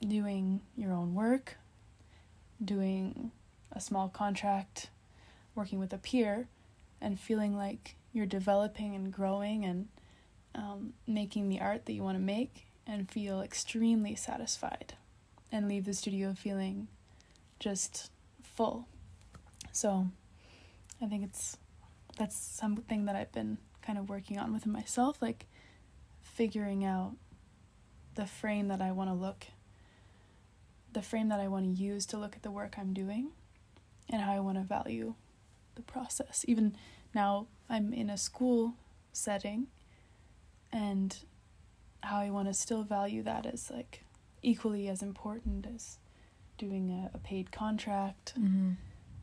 doing your own work, doing a small contract, working with a peer, and feeling like you're developing and growing and um, making the art that you want to make and feel extremely satisfied and leave the studio feeling just full. So I think it's that's something that I've been kind of working on within myself, like figuring out the frame that I want to look, the frame that I want to use to look at the work I'm doing, and how I want to value the process. Even now, I'm in a school setting, and how I want to still value that as like equally as important as doing a, a paid contract Mm-hmm.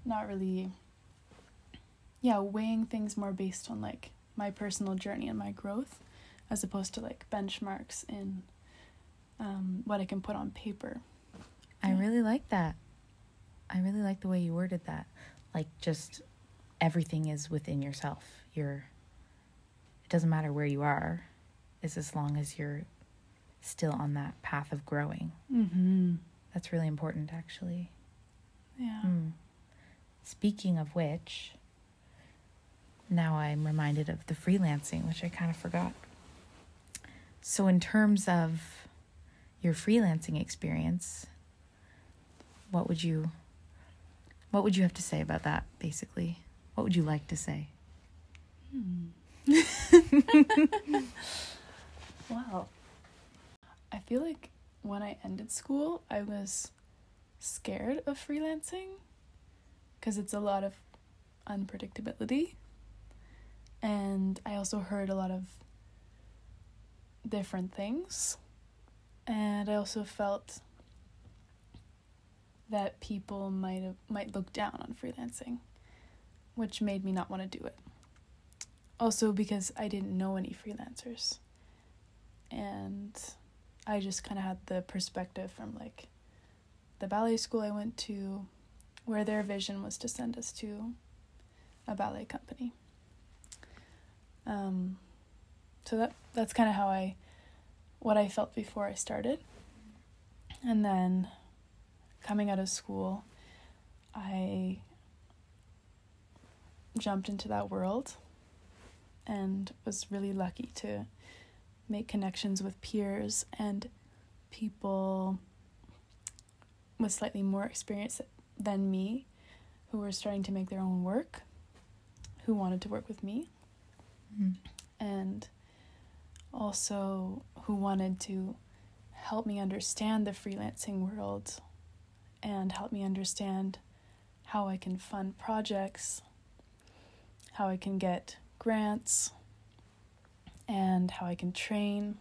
not really yeah weighing things more based on like my personal journey and my growth as opposed to like benchmarks in um, what i can put on paper I Yeah. really like that. I really like the way you worded that. Like just everything is within yourself. You're it doesn't matter where you are, is as long as you're still on that path of growing. mm-hmm. That's really important actually. yeah Hmm. Speaking of which, now I'm reminded of the freelancing, which I kind of forgot. So, in terms of your freelancing experience, what would you what would you have to say about that basically? What would you like to say? Hmm. wow i feel like when i ended school i was scared of freelancing because it's a lot of unpredictability and i also heard a lot of different things and i also felt that people might have, might look down on freelancing which made me not want to do it also because I didn't know any freelancers. And I just kind of had the perspective from like the ballet school I went to where their vision was to send us to a ballet company. Um so that that's kind of how I what I felt before I started. And then coming out of school, I jumped into that world and was really lucky to make connections with peers and people with slightly more experience than me who were starting to make their own work who wanted to work with me Mm. and also who wanted to help me understand the freelancing world and help me understand how I can fund projects, how I can get grants, and how I can train,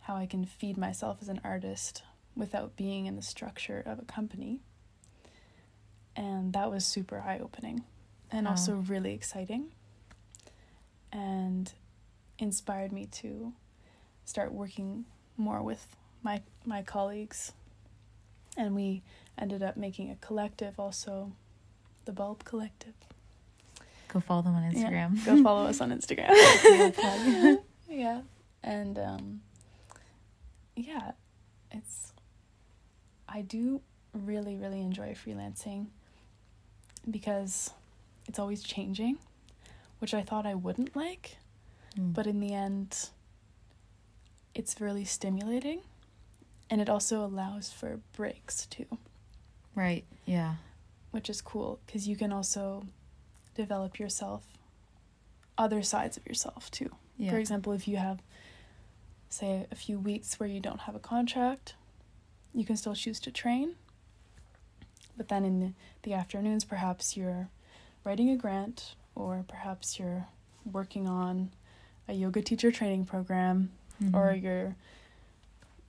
how I can feed myself as an artist without being in the structure of a company. And that was super eye opening and also really exciting and inspired me to start working more with my my colleagues and we ended up making a collective also the bulb collective. Go follow them on Yeah, Instagram. go follow us on instagram. Yeah and um yeah it's i do really really enjoy freelancing because it's always changing which i thought i wouldn't like. Mm. but in the end it's really stimulating and it also allows for breaks too right, yeah. which is cool because you can also develop yourself other sides of yourself too Yeah. for example if you have say a few weeks where you don't have a contract you can still choose to train but then in the, the afternoons perhaps you're writing a grant or perhaps you're working on a yoga teacher training program Mhm. or you're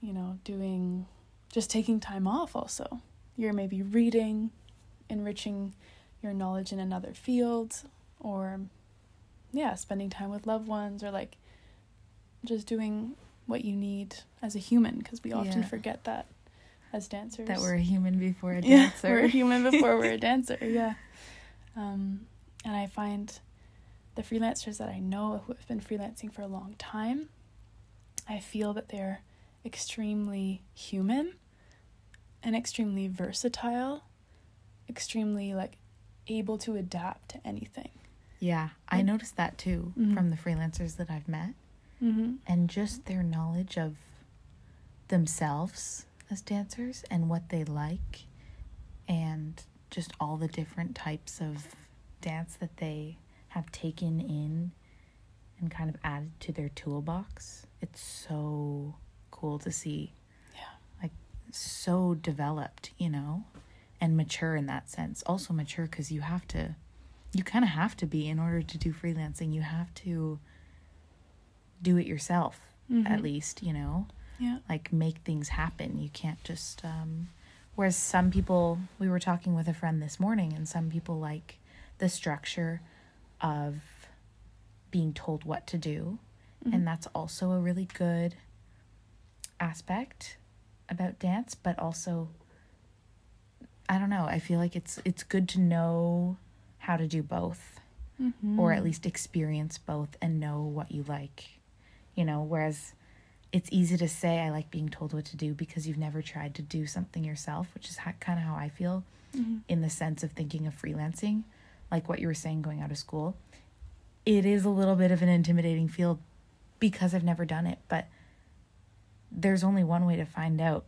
you know doing just taking time off also you're maybe reading enriching your knowledge in another field or yeah spending time with loved ones or like just doing what you need as a human because we often Yeah. forget that as dancers that we're a human before a yeah, dancer. we're a human before we're a dancer. Yeah. Um, and I find the freelancers that I know who have been freelancing for a long time, I feel that they're extremely human and extremely versatile, extremely like able to adapt to anything. Yeah, I noticed that too Mhm. from the freelancers that I've met, Mm-hmm. and just their knowledge of themselves as dancers and what they like, and just all the different types of dance that they have taken in and kind of added to their toolbox. It's so cool to see. Yeah. Like, so developed, you know, and mature in that sense. Also, mature because you have to you kind of have to be in order to do freelancing. You have to do it yourself, at Mhm. least, you know, Yeah. like make things happen. You can't just, um, whereas some people, we were talking with a friend this morning, and some people like the structure of being told what to do. Mhm. And that's also a really good aspect about dance, but also I don't know, I feel like it's it's good to know how to do both Mhm. or at least experience both and know what you like. You know, whereas it's easy to say I like being told what to do because you've never tried to do something yourself, which is ha- kind of how I feel Mhm. in the sense of thinking of freelancing, like what you were saying going out of school. It is a little bit of an intimidating field because I've never done it, but there's only one way to find out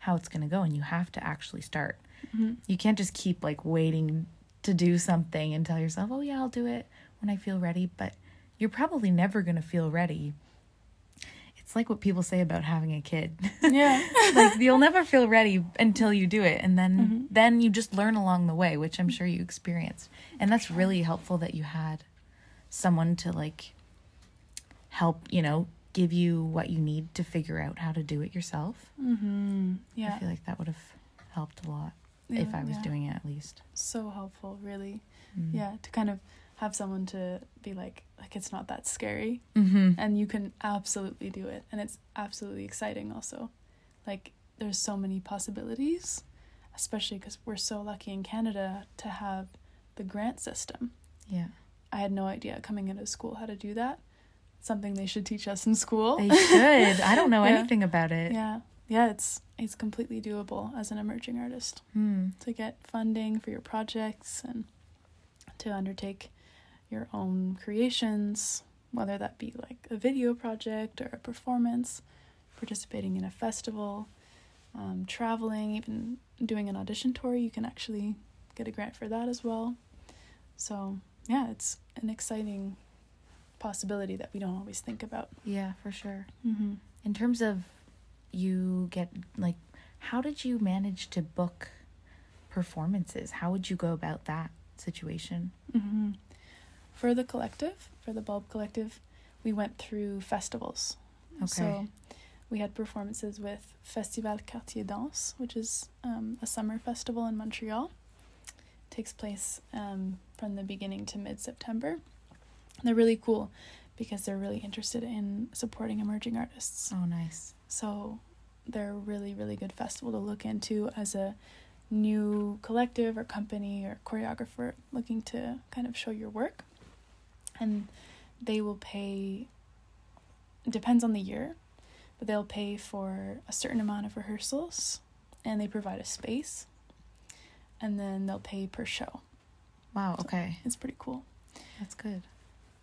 how it's going to go and you have to actually start. Mhm. You can't just keep like waiting to do something and tell yourself, "Oh yeah, I'll do it when I feel ready," but you're probably never going to feel ready. It's like what people say about having a kid. Yeah. like you'll never feel ready until you do it and then Mhm. then you just learn along the way which i'm sure you experienced and that's really helpful that you had someone to like help you know give you what you need to figure out how to do it yourself Mm-hmm. Yeah. i feel like that would have helped a lot Yeah, if i was yeah. doing it at least So helpful, really. mm. Yeah, to kind of have someone to be like, like it's not that scary, mm-hmm. and you can absolutely do it, and it's absolutely exciting. Also, like there's so many possibilities, especially because we're so lucky in Canada to have the grant system. yeah I had no idea coming into school how to do that. Something they should teach us in school. they should i don't know Yeah. anything about it yeah, yeah, it's it's completely doable as an emerging artist. Hmm. to get funding for your projects and to undertake your own creations, whether that be like a video project or a performance, participating in a festival, um, traveling, even doing an audition tour. You can actually get a grant for that as well. So yeah, it's an exciting possibility that we don't always think about. Yeah, for sure. Mm-hmm. In terms of you get like how did you manage to book performances? How would you go about that situation? Mm-hmm. For the collective, for the Bulb Collective, we went through festivals. Okay. So we had performances with Festival Quartiers Danses, which is um, a summer festival in Montreal. It takes place um, from the beginning to mid September. They're really cool because they're really interested in supporting emerging artists. Oh, nice. So they're a really, really good festival to look into as a new collective or company or choreographer looking to kind of show your work. And they will pay, depends on the year, but they'll pay for a certain amount of rehearsals and they provide a space. And then they'll pay per show. Wow, okay. It's pretty cool. That's good.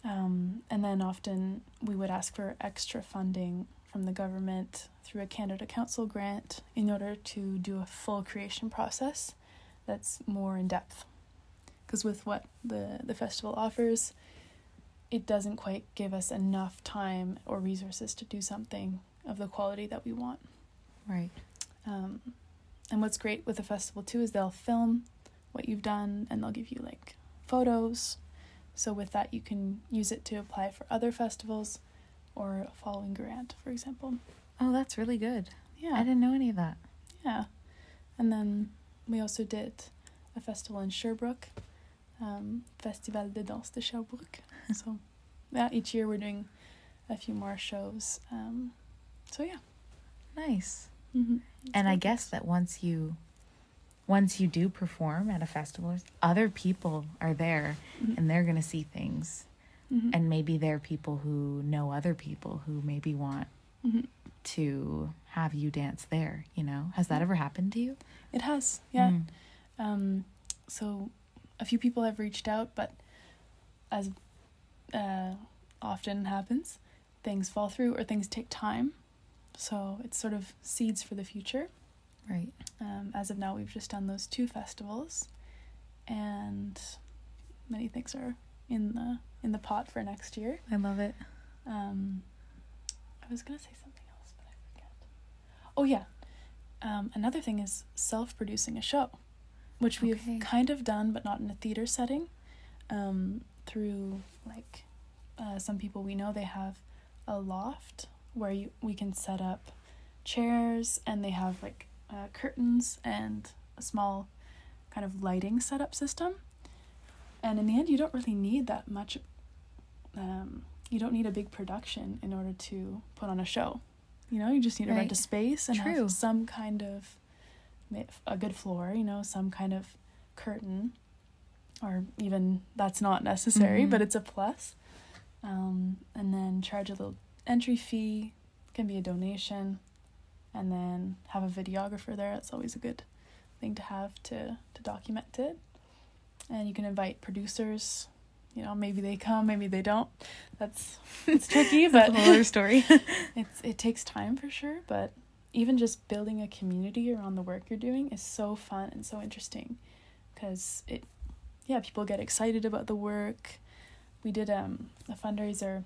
Um, and then often we would ask for extra funding from the government through a Canada Council grant in order to do a full creation process that's more in depth. Because with what the, the festival offers, it doesn't quite give us enough time or resources to do something of the quality that we want. Right. Um, and what's great with the festival too is they'll film what you've done and they'll give you like photos. So with that, you can use it to apply for other festivals or a following grant, for example. Oh, that's really good. Yeah. I didn't know any of that. Yeah. And then we also did a festival in Sherbrooke, um, Festival de Danse de Sherbrooke. so, yeah, each year we're doing a few more shows. Um, so, yeah. Nice. Mm-hmm. and I guess that once you once you do perform at a festival, other people are there Mhm. and they're going to see things. Mhm. And maybe they're people who know other people who maybe want Mhm. to have you dance there, you know? Has that ever happened to you? It has, yeah. Mm. Um, so a few people have reached out, but as uh, often happens, things fall through or things take time. So it's sort of seeds for the future. Right. Um, as of now, we've just done those two festivals, and many things are in the in the pot for next year. I love it. Um, I was gonna say something else, but I forget. Oh yeah, um, another thing is self-producing a show, which we've Okay. kind of done, but not in a theater setting. Um, through like uh, some people we know, they have a loft where you we can set up chairs, and they have like uh, curtains and a small kind of lighting setup system. And in the end, you don't really need that much um, you don't need a big production in order to put on a show. You know, you just need to rent a space and True. have some kind of a good floor. You know, some kind of curtain, or even that's not necessary, Mhm. but it's a plus. Um, and then charge a little entry fee. Can be a donation, and then have a videographer there. It's always a good thing to have to to document it. And you can invite producers you know maybe they come maybe they don't that's it's tricky That's but a whole other story. it's it takes time for sure but even just building a community around the work you're doing is so fun and so interesting because it yeah people get excited about the work we did um a fundraiser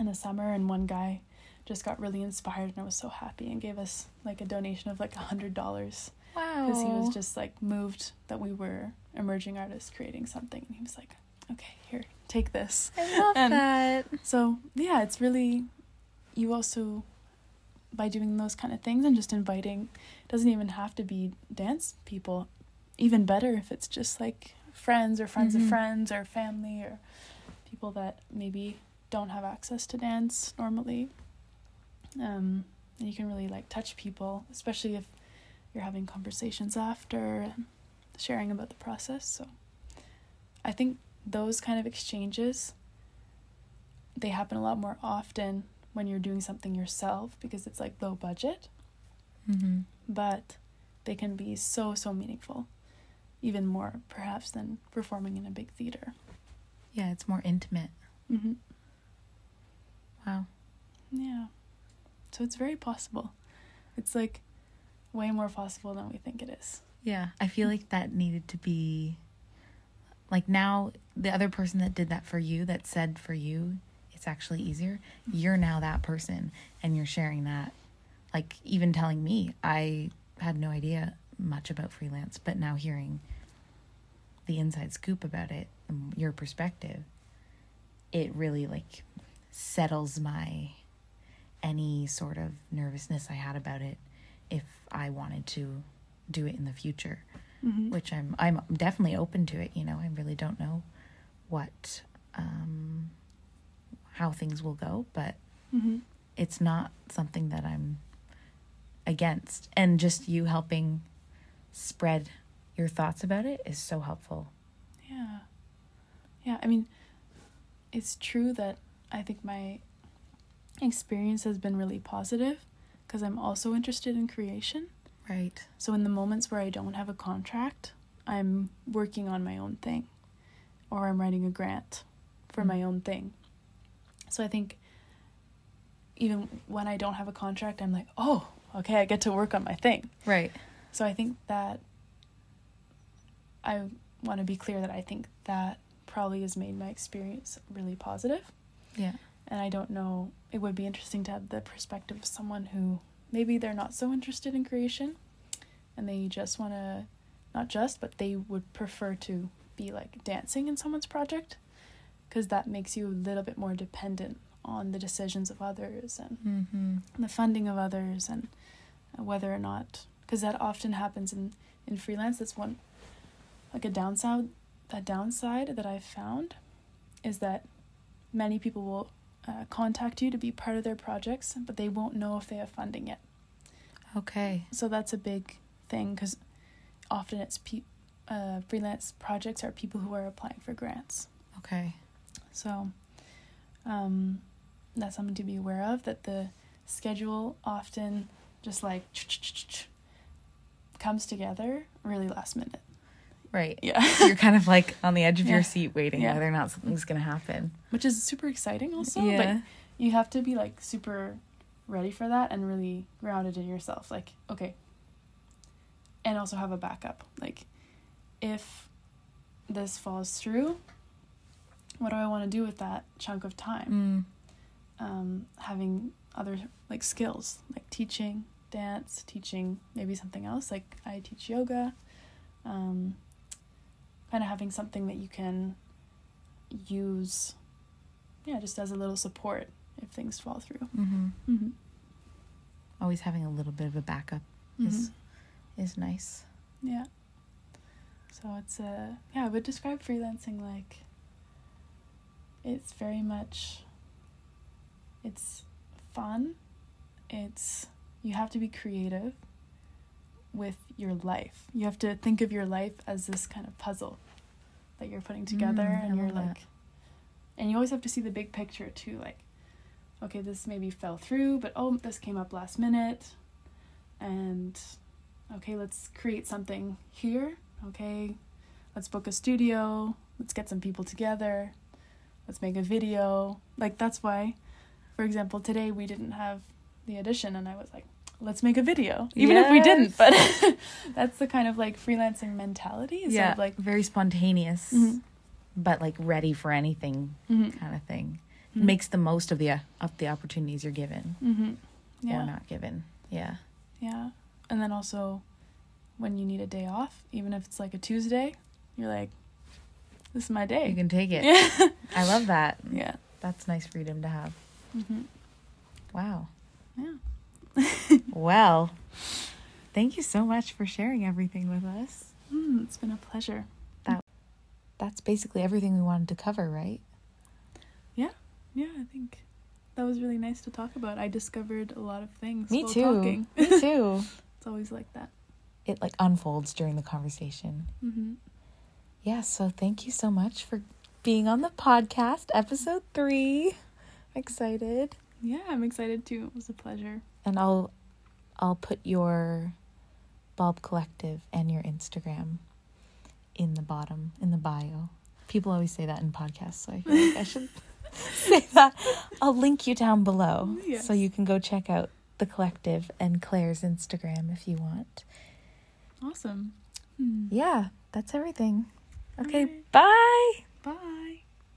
in the summer and one guy just got really inspired and I was so happy and gave us like a donation of like a hundred dollars wow. because he was just like moved that we were emerging artists creating something and he was like okay here take this I love and- that. so yeah it's really you also by doing those kind of things and just inviting doesn't even have to be dance people even better if it's just like friends or friends Mhm. of friends or family or people that maybe don't have access to dance normally um and you can really like touch people especially if you're having conversations after and sharing about the process so i think those kind of exchanges they happen a lot more often when you're doing something yourself because it's like low budget Mm-hmm. but they can be so so meaningful even more perhaps than performing in a big theater Yeah, it's more intimate. mm-hmm. Wow. yeah so it's very possible it's like way more possible than we think it is Yeah, I feel like that needed to be like now the other person that did that for you that said for you it's actually easier. You're now that person and you're sharing that. Like even telling me, I had no idea much about freelance, but now hearing the inside scoop about it, your perspective, it really like settles my any sort of nervousness I had about it if I wanted to do it in the future, Mhm. which I'm I'm definitely open to it. You know, I really don't know what um, how things will go, but Mhm. it's not something that I'm against. And just you helping spread your thoughts about it is so helpful. Yeah. Yeah, I mean, it's true that I think my experience has been really positive because I'm also interested in creation. Right. So, in the moments where I don't have a contract, I'm working on my own thing or I'm writing a grant for Mm. my own thing. So, I think even when I don't have a contract, I'm like, oh, okay, I get to work on my thing. Right. So I think that I want to be clear that I think that probably has made my experience really positive. Yeah. And I don't know, it would be interesting to have the perspective of someone who maybe they're not so interested in creation and they just want to, not just, but they would prefer to be like dancing in someone's project because that makes you a little bit more dependent on the decisions of others and Mm-hmm. the funding of others and whether or not because that often happens in in freelance that's one like a downside a downside that i've found is that many people will uh, contact you to be part of their projects but they won't know if they have funding yet Okay. so that's a big thing because often it's pe- uh, freelance projects are people who are applying for grants Okay. so um, that's something to be aware of that the schedule often just like comes together really last minute. Right. Yeah. You're kind of like on the edge of Yeah. your seat waiting Yeah. whether or not something's going to happen. Which is super exciting also, yeah. but you have to be like super ready for that and really grounded in yourself. Like, okay. And also have a backup. Like if this falls through, what do I want to do with that chunk of time? Mm. um, having other like skills like teaching dance teaching maybe something else like i teach yoga um, kind of having something that you can use yeah just as a little support if things fall through Mm-hmm. mm-hmm. Always having a little bit of a backup is is nice. yeah so it's a yeah i would describe freelancing like it's very much it's fun it's you have to be creative with your life. You have to think of your life as this kind of puzzle that you're putting together Mm, and you're love that. like and you always have to see the big picture too like okay this maybe fell through but oh this came up last minute and okay let's create something here okay? Let's book a studio let's get some people together let's make a video. Like that's why for example today we didn't have the audition and i was like let's make a video even if we didn't but that's the kind of like freelancing mentality is yeah. of like very spontaneous, Mhm. but like ready for anything mhm, kind of thing. mhm, Makes the most of the of the opportunities you're given mhm. yeah or not given. Yeah. yeah and then also when you need a day off even if it's like a tuesday you're like this is my day You can take it. yeah I love that. yeah That's nice freedom to have. hmm Wow. yeah Well, thank you so much for sharing everything with us. mm, it's been a pleasure That That's basically everything we wanted to cover, right? Yeah, Yeah, I think that was really nice to talk about. I discovered a lot of things Me while too. talking. Me too. It's always like that. It like unfolds during the conversation. hmm Yeah, so thank you so much for being on the podcast, episode three. I'm Excited. Yeah, I'm excited too. It was a pleasure. And I'll I'll put your Bulb Collective and your Instagram in the bottom, in the bio. People always say that in podcasts, so I feel like I should say that. I'll link you down below Yes. so you can go check out the collective and Claire's Instagram if you want. Awesome. Hmm. yeah, that's everything. Okay, Okay. bye. Bye.